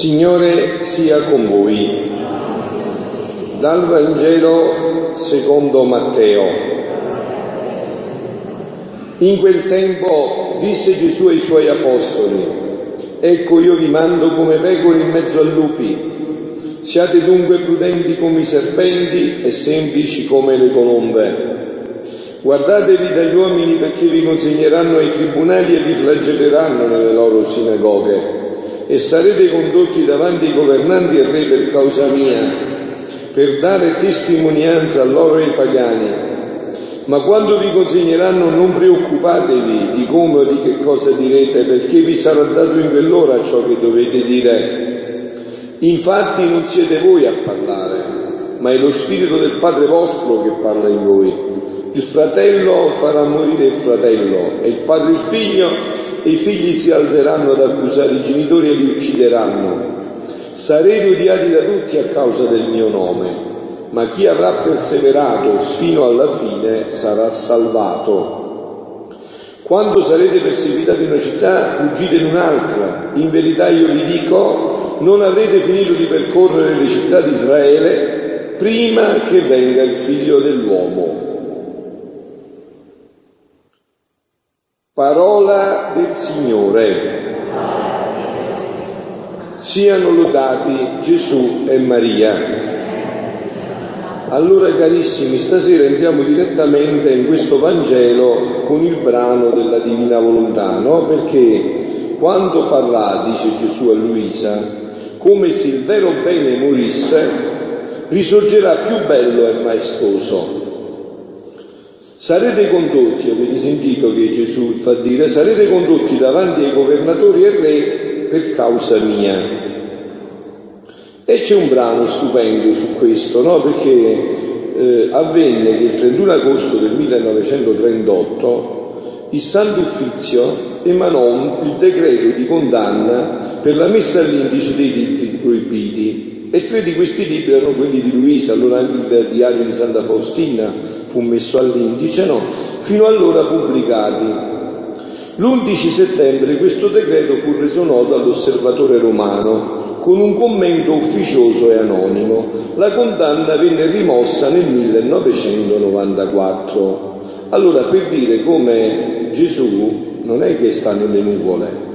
Signore sia con voi. Dal Vangelo secondo Matteo. In quel tempo disse Gesù ai suoi apostoli, Ecco io vi mando come pecore in mezzo a lupi, siate dunque prudenti come i serpenti e semplici come le colombe. Guardatevi dagli uomini perché vi consegneranno ai tribunali e vi flagelleranno nelle loro sinagoghe e sarete condotti davanti ai governanti e re per causa mia, per dare testimonianza a loro e ai pagani. Ma quando vi consegneranno non preoccupatevi di come o di che cosa direte, perché vi sarà dato in quell'ora ciò che dovete dire. Infatti non siete voi a parlare, ma è lo Spirito del Padre vostro che parla in voi. Il fratello farà morire il fratello e il padre il figlio i figli si alzeranno ad accusare i genitori e li uccideranno. Sarete odiati da tutti a causa del mio nome, ma chi avrà perseverato fino alla fine sarà salvato. Quando sarete perseguitati in una città, fuggite in un'altra. In verità io vi dico, non avrete finito di percorrere le città di Israele prima che venga il figlio dell'uomo. Parola del Signore. Siano lodati Gesù e Maria. Allora carissimi, stasera entriamo direttamente in questo Vangelo con il brano della Divina Volontà, no? Perché quando parlà, dice Gesù a Luisa, come se il vero bene morisse, risorgerà più bello e maestoso Sarete condotti, avete sentito che Gesù fa dire, sarete condotti davanti ai governatori e re per causa mia. E c'è un brano stupendo su questo, no? Perché eh, avvenne che il 31 agosto del 1938 il Santo Uffizio emanò il decreto di condanna per la messa all'indice dei libri proibiti. E tre di questi libri erano quelli di Luisa, allora anche il diario di Santa Faustina, fu messo all'indice, no, fino allora pubblicati. L'11 settembre questo decreto fu reso noto all'osservatore romano con un commento ufficioso e anonimo. La condanna venne rimossa nel 1994. Allora, per dire come Gesù non è che sta nelle nuvole,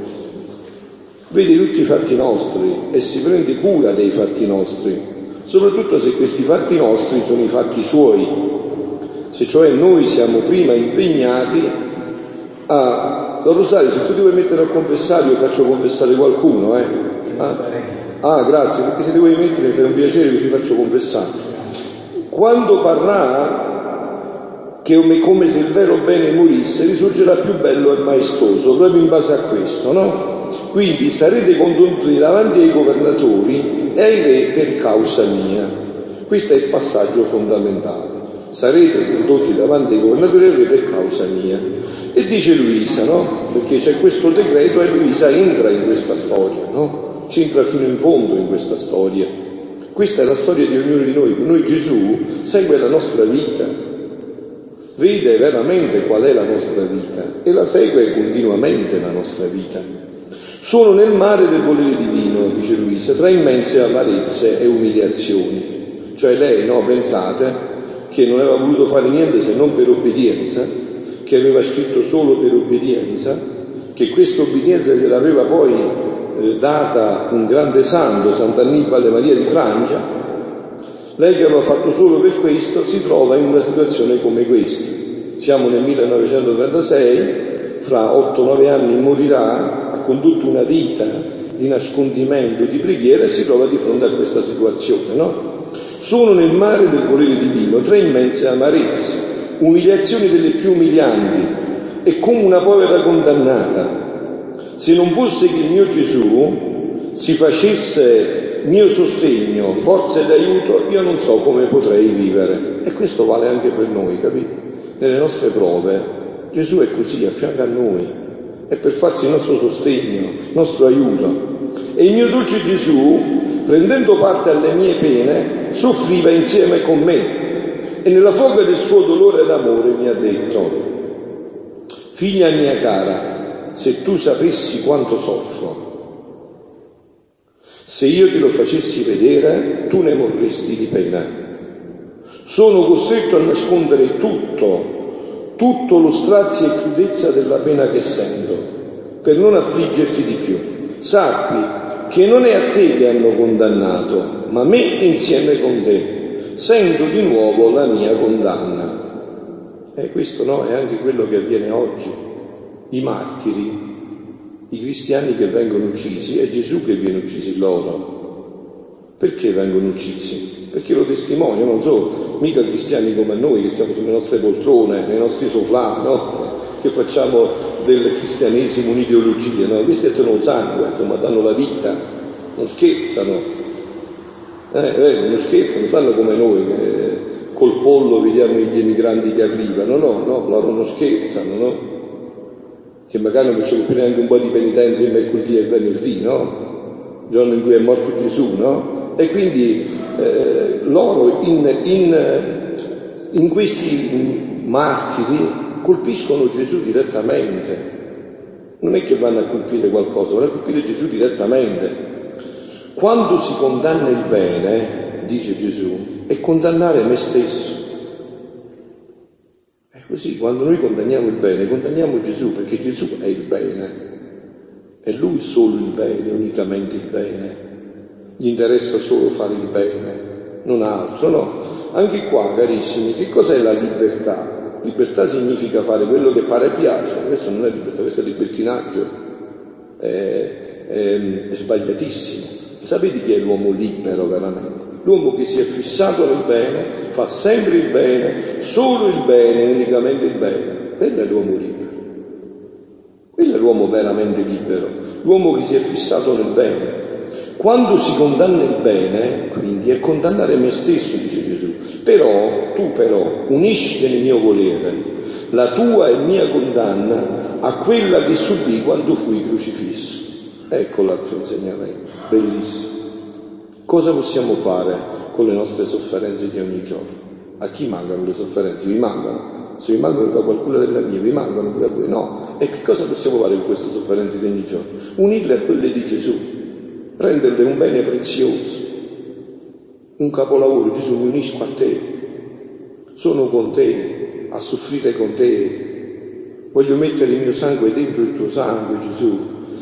vede tutti i fatti nostri e si prende cura dei fatti nostri, soprattutto se questi fatti nostri sono i fatti suoi, se cioè noi siamo prima impegnati a... Don Rosario, se tu ti vuoi mettere a confessare, io faccio confessare qualcuno, eh? Ah, ah grazie, perché se ti vuoi mettere fai un piacere che ti faccio confessare. Quando parrà che come se il vero bene morisse, risorgerà più bello e maestoso, proprio in base a questo, no? Quindi sarete condotti davanti ai governatori e ai re per causa mia. Questo è il passaggio fondamentale sarete condotti davanti ai governatori del per causa mia. E dice Luisa, no? Perché c'è questo decreto e Luisa entra in questa storia, no? Ci entra fino in fondo in questa storia. Questa è la storia di ognuno di noi. Noi Gesù segue la nostra vita, vede veramente qual è la nostra vita e la segue continuamente la nostra vita. Sono nel mare del volere divino, dice Luisa, tra immense amarezze e umiliazioni. Cioè lei, no, pensate, che non aveva voluto fare niente se non per obbedienza, che aveva scritto solo per obbedienza, che questa obbedienza gliel'aveva poi eh, data un grande santo, Sant'Annibale Maria di Francia, lei che aveva fatto solo per questo si trova in una situazione come questa. Siamo nel 1936, fra 8-9 anni morirà, ha condotto una vita di nascondimento, di preghiera e si trova di fronte a questa situazione, no? Sono nel mare del volere divino tre immense amarezze, umiliazioni delle più umilianti e come una povera condannata. Se non fosse che il mio Gesù si facesse mio sostegno, forza ed aiuto, io non so come potrei vivere. E questo vale anche per noi, capite? Nelle nostre prove Gesù è così, a fianco a noi, è per farsi il nostro sostegno, il nostro aiuto. E il mio dolce Gesù prendendo parte alle mie pene, soffriva insieme con me e nella foga del suo dolore d'amore mi ha detto, figlia mia cara, se tu sapessi quanto soffro, Se io te lo facessi vedere, tu ne morresti di pena. Sono costretto a nascondere tutto, tutto lo strazio e crudezza della pena che sento, per non affliggerti di più. Sappi che non è a te che hanno condannato, ma me insieme con te. Sento di nuovo la mia condanna. E questo no, è anche quello che avviene oggi. I martiri, i cristiani che vengono uccisi, è Gesù che viene uccisi loro. Perché vengono uccisi? Perché lo testimoniano, non so, mica cristiani come noi che siamo sulle nostre poltrone, nei nostri sofà, no? Che facciamo del cristianesimo un'ideologia, no? Questi mettono sangue, insomma, danno la vita, non scherzano. Eh, eh, non scherzano, sanno come noi che col pollo vediamo gli emigranti che arrivano, no, no, loro non scherzano, no? Che magari non facciamo più neanche un po' di penitenza il mercoledì e venerdì, no? Il giorno in cui è morto Gesù, no? E quindi eh, loro in, in, in questi martiri colpiscono Gesù direttamente. Non è che vanno a colpire qualcosa, vanno a colpire Gesù direttamente. Quando si condanna il bene, dice Gesù, è condannare me stesso. È così, quando noi condanniamo il bene, condanniamo Gesù perché Gesù è il bene. È Lui solo il bene, unicamente il bene gli interessa solo fare il bene, non altro, no. Anche qua, carissimi, che cos'è la libertà? Libertà significa fare quello che pare piace, questo non è libertà, questo è libertinaggio, è, è, è sbagliatissimo. Sapete chi è l'uomo libero veramente? L'uomo che si è fissato nel bene, fa sempre il bene, solo il bene, unicamente il bene. Quello è l'uomo libero. Quello è l'uomo veramente libero, l'uomo che si è fissato nel bene. Quando si condanna il bene, quindi, è condannare me stesso, dice. Però, tu però, unisci nel mio volere la tua e mia condanna a quella che subì quando fui crocifisso. Ecco l'altro insegnamento, bellissimo. Cosa possiamo fare con le nostre sofferenze di ogni giorno? A chi mancano le sofferenze? Vi mancano? Se vi mancano da qualcuno della mia, vi mancano pure a voi? No. E che cosa possiamo fare con queste sofferenze di ogni giorno? Unirle a quelle di Gesù renderle un bene prezioso, un capolavoro. Gesù mi unisco a te, sono con te, a soffrire con te, voglio mettere il mio sangue dentro il tuo sangue, Gesù,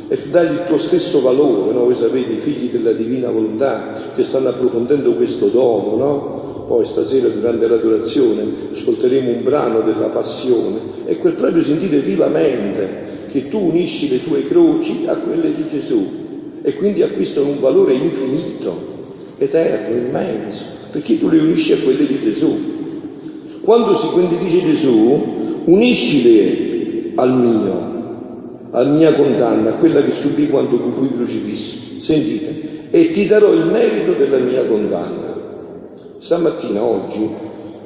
e dargli il tuo stesso valore, no? Voi sapete, i figli della divina volontà che stanno approfondendo questo dono, no? Poi stasera durante l'adorazione ascolteremo un brano della passione e quel proprio sentire vivamente che tu unisci le tue croci a quelle di Gesù e quindi acquistano un valore infinito, eterno, immenso, perché tu le unisci a quelle di Gesù. Quando si quindi dice Gesù, uniscile al mio, alla mia condanna, a quella che subì quando fui crocifisso. Sentite, e ti darò il merito della mia condanna. Stamattina, oggi,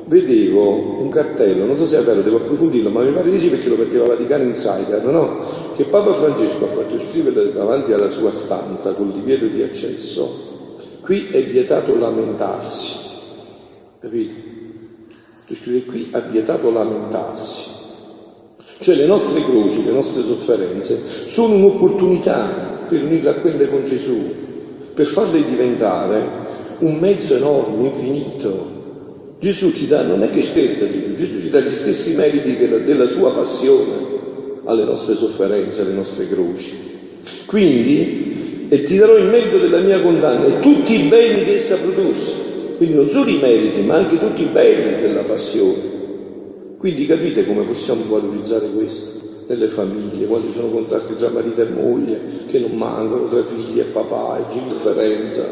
vedevo un cartello, non so se è vero, devo approfondirlo, ma mi pare di sì perché lo metteva Vaticano Insider, no? Che Papa Francesco ha fatto scrivere davanti alla sua stanza col divieto di accesso. Qui è vietato lamentarsi, capite? Tu scrivi qui è vietato lamentarsi. Cioè le nostre croci, le nostre sofferenze sono un'opportunità per unirle a quelle con Gesù, per farle diventare un mezzo enorme, infinito, Gesù ci dà, non è che scherza Gesù, Gesù ci dà gli stessi meriti della sua passione alle nostre sofferenze, alle nostre croci. Quindi, e ti darò il merito della mia condanna e tutti i beni che essa produsse. Quindi non solo i meriti, ma anche tutti i beni della passione. Quindi capite come possiamo valorizzare questo nelle famiglie, quando ci sono contrasti tra marito e moglie, che non mancano, tra figli e papà, e indifferenza.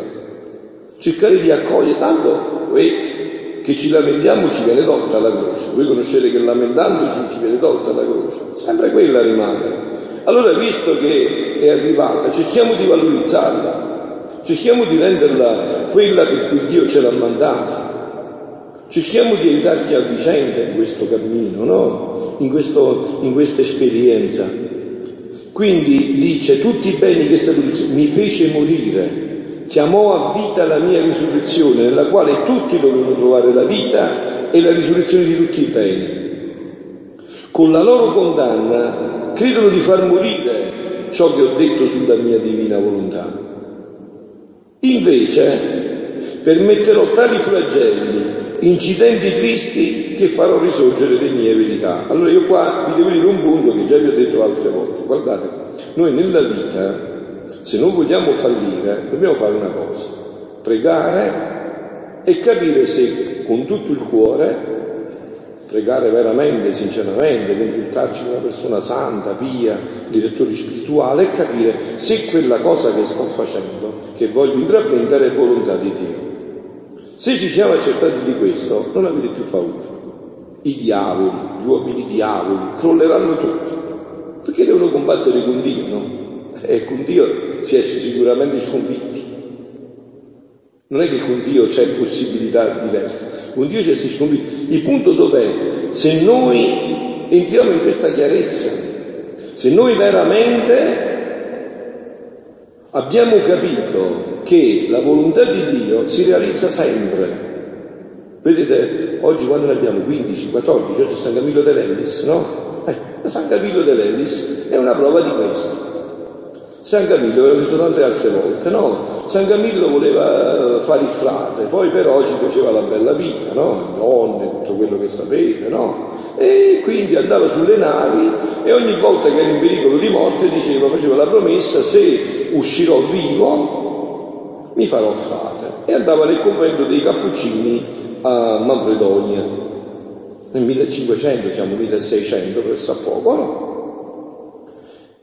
Cercare di accogliere, tanto, eh, che ci lamentiamo ci viene tolta la croce. Voi conoscete che lamentandoci ci viene tolta la croce. Sempre quella rimane. Allora, visto che è arrivata, cerchiamo di valorizzarla, cerchiamo di renderla quella per cui Dio ce l'ha mandata. Cerchiamo di aiutarci a vicenda in questo cammino, no? In, questo, in questa esperienza. Quindi dice, tutti i beni che mi fece morire chiamò a vita la mia risurrezione, nella quale tutti dovevano trovare la vita e la risurrezione di tutti i beni. Con la loro condanna credono di far morire ciò che ho detto sulla mia divina volontà. Invece permetterò tali flagelli, incidenti tristi, che farò risorgere le mie verità. Allora io qua vi devo dire un punto che già vi ho detto altre volte. Guardate, noi nella vita, se non vogliamo fallire, dobbiamo fare una cosa, pregare e capire se con tutto il cuore pregare veramente, sinceramente, consultarci con una persona santa, pia, direttore spirituale e capire se quella cosa che sto facendo, che voglio intraprendere, è volontà di Dio. Se ci siamo accertati di questo, non avete più paura. I diavoli, gli uomini diavoli, crolleranno tutti, perché devono combattere con Dio, no? E con Dio si esce sicuramente sconfitti. Non è che con Dio c'è possibilità diversa, con Dio c'è sconfitti. Il punto dov'è? Se noi entriamo in questa chiarezza, se noi veramente abbiamo capito che la volontà di Dio si realizza sempre. Vedete, oggi quando ne abbiamo 15, 14, oggi San Camillo dell'Ellis, no? Eh, San Camillo dell'Ellis è una prova di questo. San Camillo, l'ho detto tante altre volte, no? San Camillo voleva fare il frate, poi però ci piaceva la bella vita, no? Donne, tutto quello che sapete, no? E quindi andava sulle navi e ogni volta che era in pericolo di morte diceva, faceva la promessa, se uscirò vivo mi farò frate. E andava nel convento dei Cappuccini a Manfredonia, nel 1500, siamo 1600, presso a poco, no?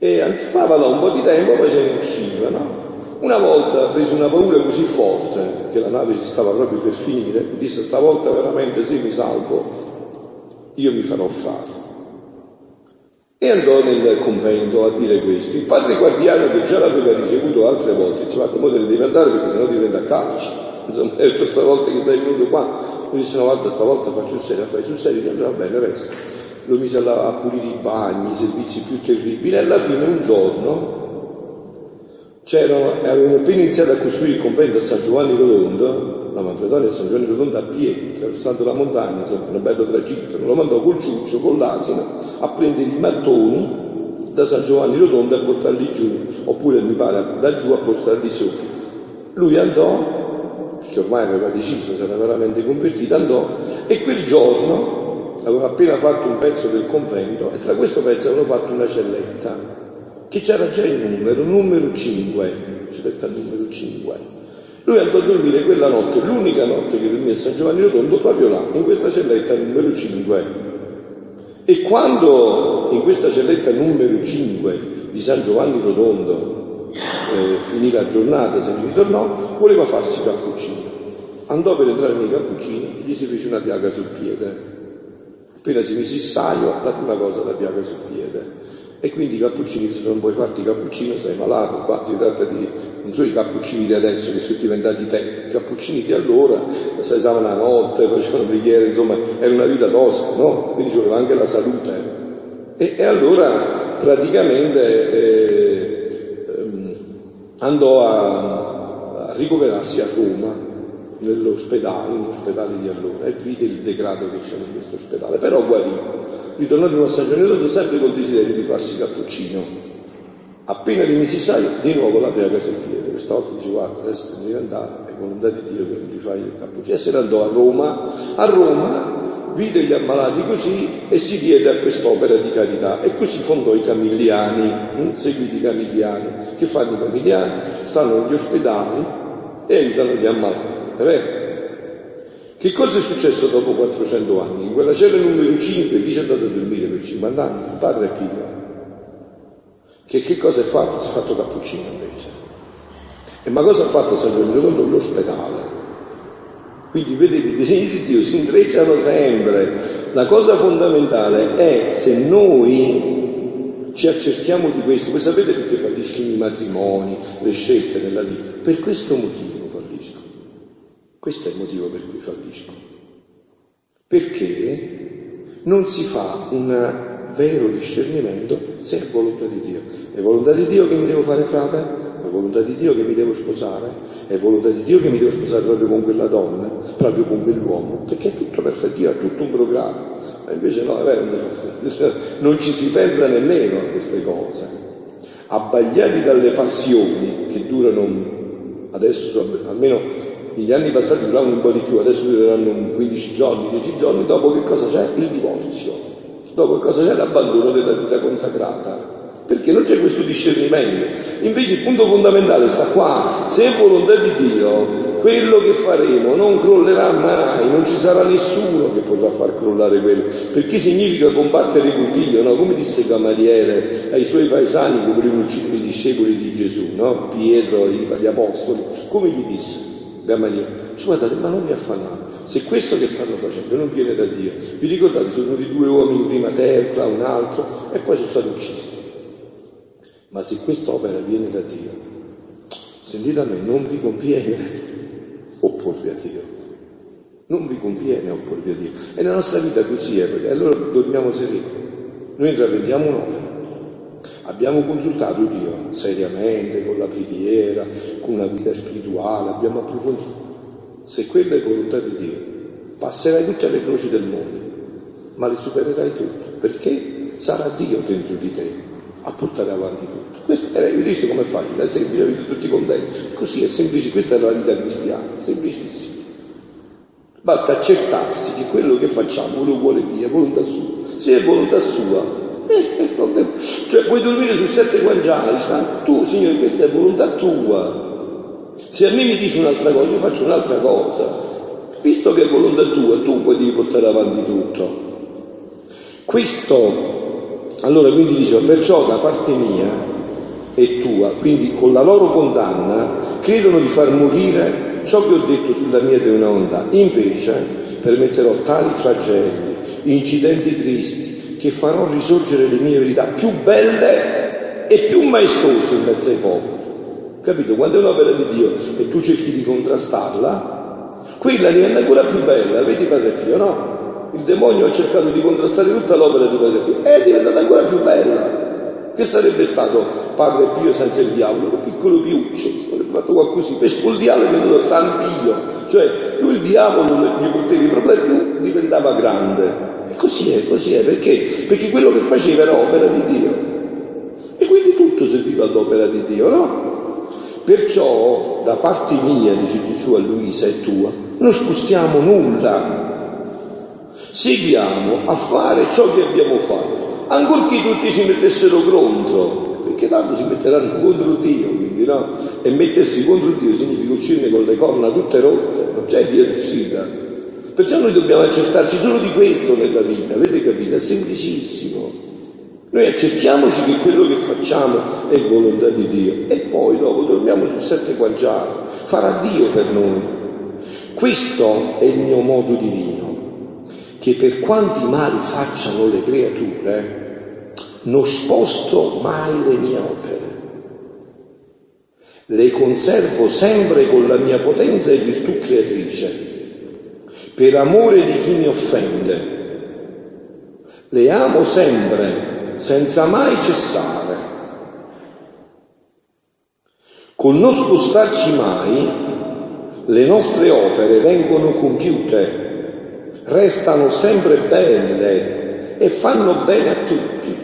e stava là un po' di tempo poi se ne usciva, no? Una volta prese una paura così forte che la nave si stava proprio per finire, disse stavolta veramente se mi salvo io mi farò fare. E andò nel convento a dire questo. Il padre guardiano che già l'aveva ricevuto altre volte, diceva ma te ne devi andare perché sennò diventa calcio. Insomma, ha detto stavolta che sei venuto qua, mi disse una volta stavolta faccio il serio, fai sul serio, va bene, resta lo mise a pulire i bagni, i servizi più terribili, e alla fine un giorno avevano appena iniziato a costruire il convento a San Giovanni Rotondo, la Manfredonia a San Giovanni Rotondo a piedi, attraversando la montagna, insomma, un bello tragitto, lo mandò col ciuccio, con l'asino, a prendere i mattoni da San Giovanni Rotondo a portarli giù, oppure mi pare da giù a portarli su. Lui andò, che ormai aveva deciso, si era veramente convertito, andò, e quel giorno avevano appena fatto un pezzo del convento e tra questo pezzo avevano fatto una celletta, che c'era già il numero, numero 5, celletta numero 5. Lui andò a dormire quella notte, l'unica notte che dormì a San Giovanni Rotondo, proprio là, in questa celletta numero 5. E quando in questa celletta numero 5 di San Giovanni Rotondo eh, finì la giornata, se ne ritornò, voleva farsi cappuccino. Andò per entrare nei cappuccini e gli si fece una piaga sul piede. Appena si mise il saio, la prima cosa la piaga sul piede. E quindi i cappuccini, se non vuoi farti il cappuccino sei malato, qua si tratta di, non sono i cappuccini di adesso che sono diventati te, i cappuccini di allora, si usavano la notte, facevano preghiere, insomma, era una vita tosta, no? Quindi ci voleva anche la salute. E, e allora praticamente eh, eh, andò a, a ricoverarsi a Roma nell'ospedale, in ospedale di allora, e vide il degrado che c'era in questo ospedale, però guarì. Ritornò di nuovo a San Giovanni sempre col desiderio di farsi cappuccino. Appena rimisi saio, di nuovo la piaga sul piede. Questa volta dice guarda, adesso devi andare, è volontà di Dio che non ti fai il cappuccino. E se ne andò a Roma. A Roma vide gli ammalati così e si diede a quest'opera di carità. E così fondò i Camigliani, hm? seguiti i Camigliani. Che fanno i Camigliani? Stanno negli ospedali e aiutano gli ammalati. È vero? Che cosa è successo dopo 400 anni? In quella cella numero 5 chi ci è andato a dormire per 50 anni? Il padre e figlio. Che, che cosa è fatto? Si è fatto cappuccino invece. E ma cosa ha fatto San Giovanni II? L'ospedale. Quindi vedete, i disegni di Dio si intrecciano sempre. La cosa fondamentale è se noi ci accertiamo di questo, voi sapete perché falliscono i matrimoni, le scelte nella vita? Per questo motivo questo è il motivo per cui fallisco. Perché non si fa un vero discernimento se è volontà di Dio. È volontà di Dio che mi devo fare frate? È volontà di Dio che mi devo sposare? È volontà di Dio che mi devo sposare proprio con quella donna, proprio con quell'uomo? Perché è tutto perfetto, Dio ha tutto un programma. Ma invece no, non ci si pensa nemmeno a queste cose. Abbagliati dalle passioni che durano Adesso almeno negli anni passati duravano un po' di più, adesso dureranno 15 giorni, 10 giorni, dopo che cosa c'è? Il divorzio. Dopo che cosa c'è? L'abbandono della vita consacrata perché non c'è questo discernimento. Invece il punto fondamentale sta qua, se è volontà di Dio, quello che faremo non crollerà mai, non ci sarà nessuno che potrà far crollare quello, perché significa combattere con Dio, no? come disse Gamaliele ai suoi paesani che volevano uccidere i discepoli di Gesù, no? Pietro, gli apostoli, come gli disse Gamaliele? Guardate, ma non vi affannate, se questo che stanno facendo non viene da Dio, vi ricordate, sono venuti due uomini, prima Terra, un altro, e poi sono stati uccisi. Ma se quest'opera viene da Dio, sentite a me, non vi conviene opporvi a Dio. Non vi conviene opporvi a Dio. E nella nostra vita così è, perché allora dormiamo sereni. Noi intraprendiamo un'opera. Abbiamo consultato Dio seriamente, con la preghiera, con una vita spirituale, abbiamo approfondito. Se quella è volontà di Dio, passerai tutte le croci del mondo, ma le supererai tutte, perché sarà Dio dentro di te a portare avanti tutto. Questo era, visto come è facile, è semplice, avete tutti contenti. Così è semplice, questa è la vita cristiana, semplicissima. Basta accertarsi che quello che facciamo lo vuole Dio, è volontà sua. Se è volontà sua, eh, cioè puoi dormire su sette guanciali, tu Signore, questa è volontà tua. Se a me mi dici un'altra cosa, io faccio un'altra cosa. Visto che è volontà tua, tu puoi devi portare avanti tutto. Questo allora quindi diceva, perciò da parte mia e tua, quindi con la loro condanna, credono di far morire ciò che ho detto sulla mia volontà. Invece permetterò tali flagelli, incidenti tristi, che farò risorgere le mie verità più belle e più maestose in mezzo ai popoli. Capito? Quando è un'opera di Dio e tu cerchi di contrastarla, quella diventa ancora più bella, vedi Padre Pio, no? il demonio ha cercato di contrastare tutta l'opera di Padre Pio, è diventata ancora più bella. Che sarebbe stato Padre Pio senza il diavolo? Un piccolo piuccio, avrebbe fatto qualcosa, per spoldiare è venuto San Dio, cioè più il diavolo gli portava i problemi, più diventava grande. E così è, così è, perché? Perché quello che faceva era opera di Dio. E quindi tutto serviva all'opera di Dio, no? Perciò, da parte mia, dice Gesù a Luisa e tua, non spostiamo nulla seguiamo a fare ciò che abbiamo fatto, ancorché tutti si mettessero contro, perché tanto si metteranno contro Dio, quindi no? E mettersi contro Dio significa uscirne con le corna tutte rotte, non c'è via d'uscita. Perciò noi dobbiamo accertarci solo di questo nella vita, avete capito? È semplicissimo. Noi accertiamoci che quello che facciamo è volontà di Dio e poi dopo dormiamo su sette guanciali, farà Dio per noi. Questo è il mio modo divino che per quanti mali facciano le creature, non sposto mai le mie opere. Le conservo sempre con la mia potenza e virtù creatrice, per amore di chi mi offende. Le amo sempre, senza mai cessare. Con non spostarci mai, le nostre opere vengono compiute restano sempre belle e fanno bene a tutti.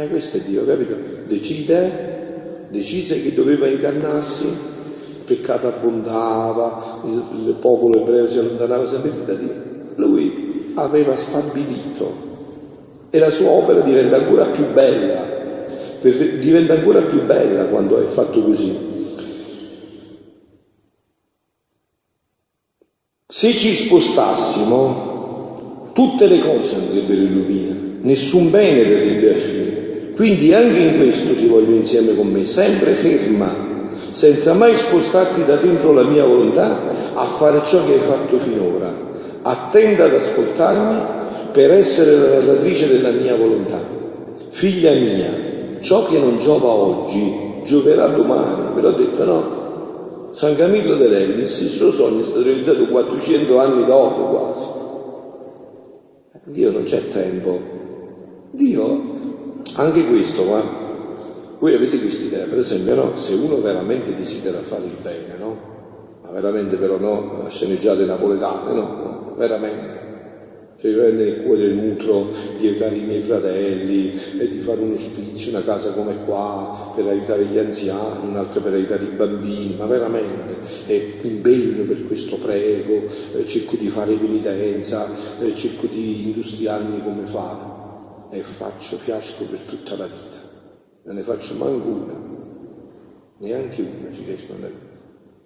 E eh, questo è Dio, capito? Decide, decise che doveva incarnarsi, il peccato abbondava, il, il popolo ebreo si allontanava sempre da Dio. Lui aveva stabilito e la sua opera diventa ancora più bella, diventa ancora più bella quando è fatto così. Se ci spostassimo, tutte le cose andrebbero in rovina, nessun bene verrebbe a fine. Quindi anche in questo ti voglio insieme con me, sempre ferma, senza mai spostarti da dentro la mia volontà a fare ciò che hai fatto finora. Attenda ad ascoltarmi per essere la narratrice della mia volontà. Figlia mia, ciò che non giova oggi, gioverà domani. Ve l'ho detto, no? San Camillo dell'Ellis, il suo sogno è stato realizzato 400 anni dopo quasi. Dio non c'è tempo. Dio, anche questo, ma voi avete questa idea, per esempio, no? Se uno veramente desidera fare il bene, no? Ma veramente però no, sceneggiate napoletane, no? veramente. Di prendere il cuore nutro di aiutare i miei fratelli e di fare un ospizio, una casa come qua per aiutare gli anziani, un'altra per aiutare i bambini, ma veramente eh, impegno per questo prego, eh, cerco di fare penitenza, eh, cerco di industriarmi come fare e faccio fiasco per tutta la vita. Non ne faccio manco una, neanche una ci riesco a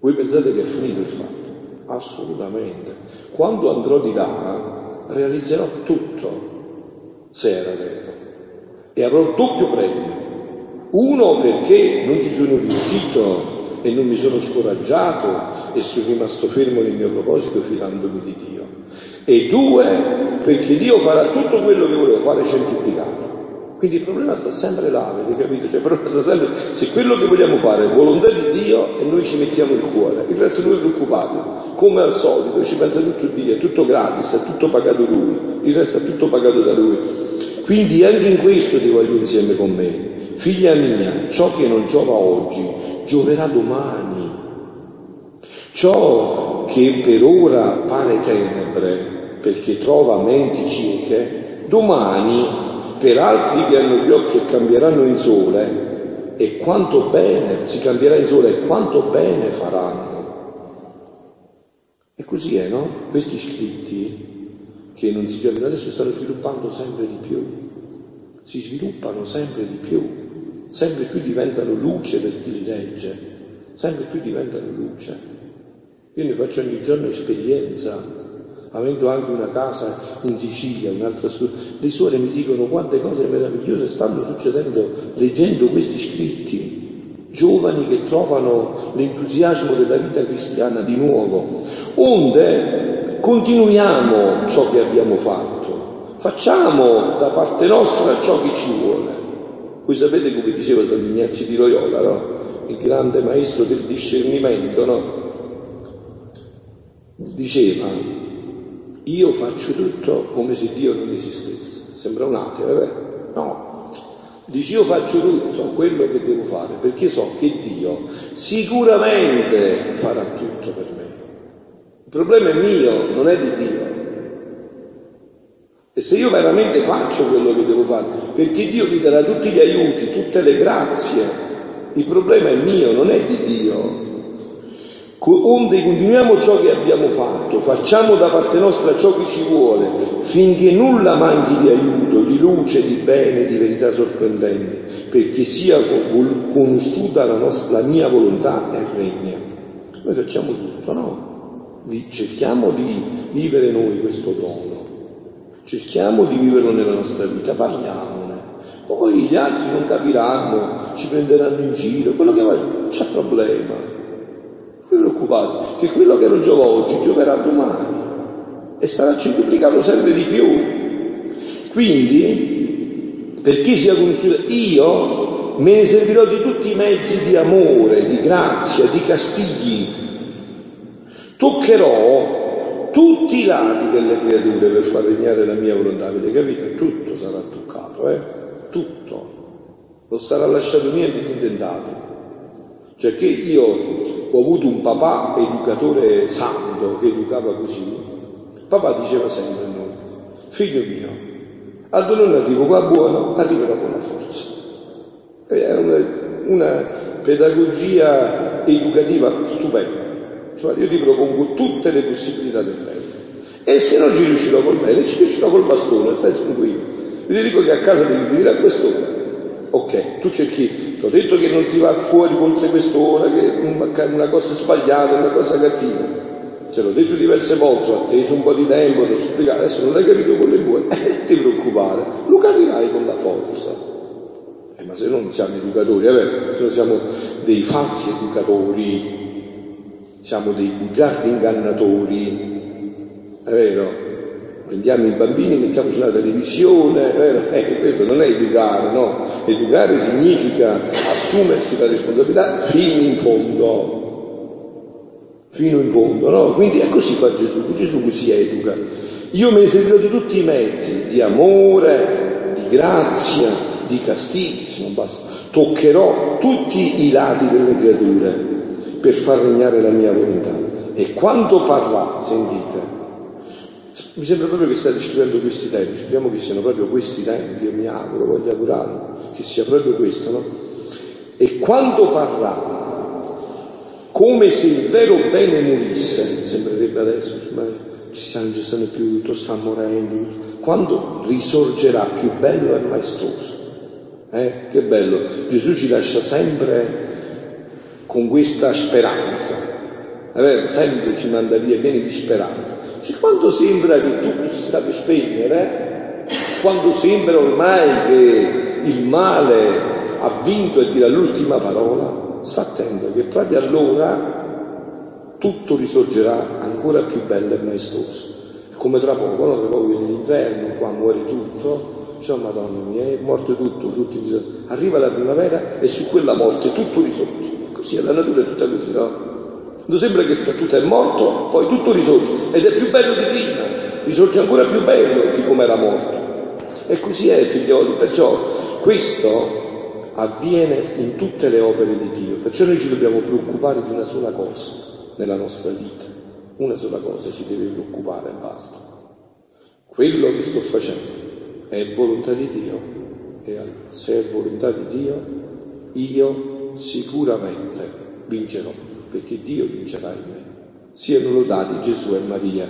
Voi pensate che è finito il fatto? Assolutamente. Quando andrò di là realizzerò tutto, se era vero, e avrò doppio premio. Uno perché non ci sono riuscito e non mi sono scoraggiato e sono rimasto fermo nel mio proposito fidandomi di Dio. E due, perché Dio farà tutto quello che volevo fare centuplicato. Quindi il problema sta sempre là, avete capito? Cioè, sempre, se quello che vogliamo fare è volontà di Dio e noi ci mettiamo il cuore, il resto noi preoccupati, come al solito, ci pensa tutto Dio, è tutto gratis, è tutto pagato Lui, il resto è tutto pagato da Lui. Quindi anche in questo ti voglio insieme con me. Figlia mia, ciò che non giova oggi, gioverà domani. Ciò che per ora pare tenebre, perché trova menti cieche, domani per altri che hanno gli occhi e cambieranno in sole, e quanto bene si cambierà in sole e quanto bene faranno. E così è, no? Questi scritti che non si chiamano adesso stanno sviluppando sempre di più, si sviluppano sempre di più, sempre più diventano luce per chi li legge, sempre più diventano luce. Io ne faccio ogni giorno esperienza avendo anche una casa in Sicilia, un'altra su... le suore mi dicono quante cose meravigliose stanno succedendo leggendo questi scritti, giovani che trovano l'entusiasmo della vita cristiana di nuovo. Onde continuiamo ciò che abbiamo fatto, facciamo da parte nostra ciò che ci vuole. Voi sapete come diceva San Ignazio di Loyola, no? il grande maestro del discernimento, no? Diceva, io faccio tutto come se Dio non esistesse. Sembra un ateo, è vero? No. Dici io faccio tutto quello che devo fare perché so che Dio sicuramente farà tutto per me. Il problema è mio, non è di Dio. E se io veramente faccio quello che devo fare, perché Dio mi darà tutti gli aiuti, tutte le grazie, il problema è mio, non è di Dio. Onde continuiamo ciò che abbiamo fatto, facciamo da parte nostra ciò che ci vuole, finché nulla manchi di aiuto, di luce, di bene, di verità sorprendenti, perché sia conosciuta la, nostra, la mia volontà e regna. Noi facciamo tutto, no? Cerchiamo di vivere noi questo dono, cerchiamo di viverlo nella nostra vita, parliamone. Poi gli altri non capiranno, ci prenderanno in giro, quello che vuoi, c'è problema non preoccupate, che quello che non giova oggi gioverà domani e sarà centuplicato sempre di più. Quindi, per chi sia conosciuto, io me ne servirò di tutti i mezzi di amore, di grazia, di castigli. Toccherò tutti i lati delle creature per far regnare la mia volontà, avete capito? Tutto sarà toccato, eh? Tutto. Non sarà lasciato niente intentato. Cioè che io ho avuto un papà educatore santo che educava così. Papà diceva sempre a noi, figlio mio, ad non arrivo qua buono, arriverò con la forza. È una, una pedagogia educativa stupenda. Cioè io ti propongo tutte le possibilità del bene. E se non ci riuscirò col bene, ci riuscirò col bastone, stai tranquillo. Vi dico che a casa devi venire a quest'ora. Ok, tu cerchi ho detto che non si va fuori oltre quest'ora, che è una cosa sbagliata, una cosa cattiva. Ce l'ho detto diverse volte, ho atteso un po' di tempo, ti ho spiegato, adesso non l'hai capito con le buone, eh, ti preoccupare, lo capirai con la forza. Eh, ma se non siamo educatori, è vero, se non siamo dei falsi educatori, siamo dei bugiardi ingannatori, è vero? Prendiamo i bambini, mettiamo sulla televisione? Eh, questo non è educare, no? Educare significa assumersi la responsabilità fino in fondo. Fino in fondo, no? Quindi è così fa Gesù, Gesù così educa. Io mi servirò di tutti i mezzi, di amore, di grazia, di castighi, se non basta. Toccherò tutti i lati delle creature per far regnare la mia volontà. E quando parla, sentite, Mi sembra proprio che state scrivendo questi tempi, speriamo che siano proprio questi tempi, io mi auguro, voglio augurarmi, che sia proprio questo, no? E quando parlava, come se il vero bene morisse, sembrerebbe adesso, ma cristiani non ci stanno più, tutto sta morendo, quando risorgerà più bello e maestoso. Eh? Che bello, Gesù ci lascia sempre con questa speranza, è vero? sempre ci manda via pieni di speranza. Cioè, quando sembra che tutto si sta per spegnere, quando sembra ormai che il male ha vinto e dirà l'ultima parola, sta attento che proprio allora tutto risorgerà ancora più bello e maestoso. Come tra poco, no? tra poco viene l'inverno, qua muore tutto, cioè Madonna mia, è morto tutto, tutti bisogni. arriva la primavera e su quella morte tutto risorge. Così è la natura è tutta così, no? Quando sembra che sta tutto è morto, poi tutto risorge ed è più bello di prima, risorge ancora più bello di come era morto. E così è, figlioli, perciò questo avviene in tutte le opere di Dio, perciò noi ci dobbiamo preoccupare di una sola cosa nella nostra vita. Una sola cosa ci deve preoccupare e basta. Quello che sto facendo è volontà di Dio e se è volontà di Dio io sicuramente vincerò, perché Dio vincerà in me. Siano lodati Gesù e Maria.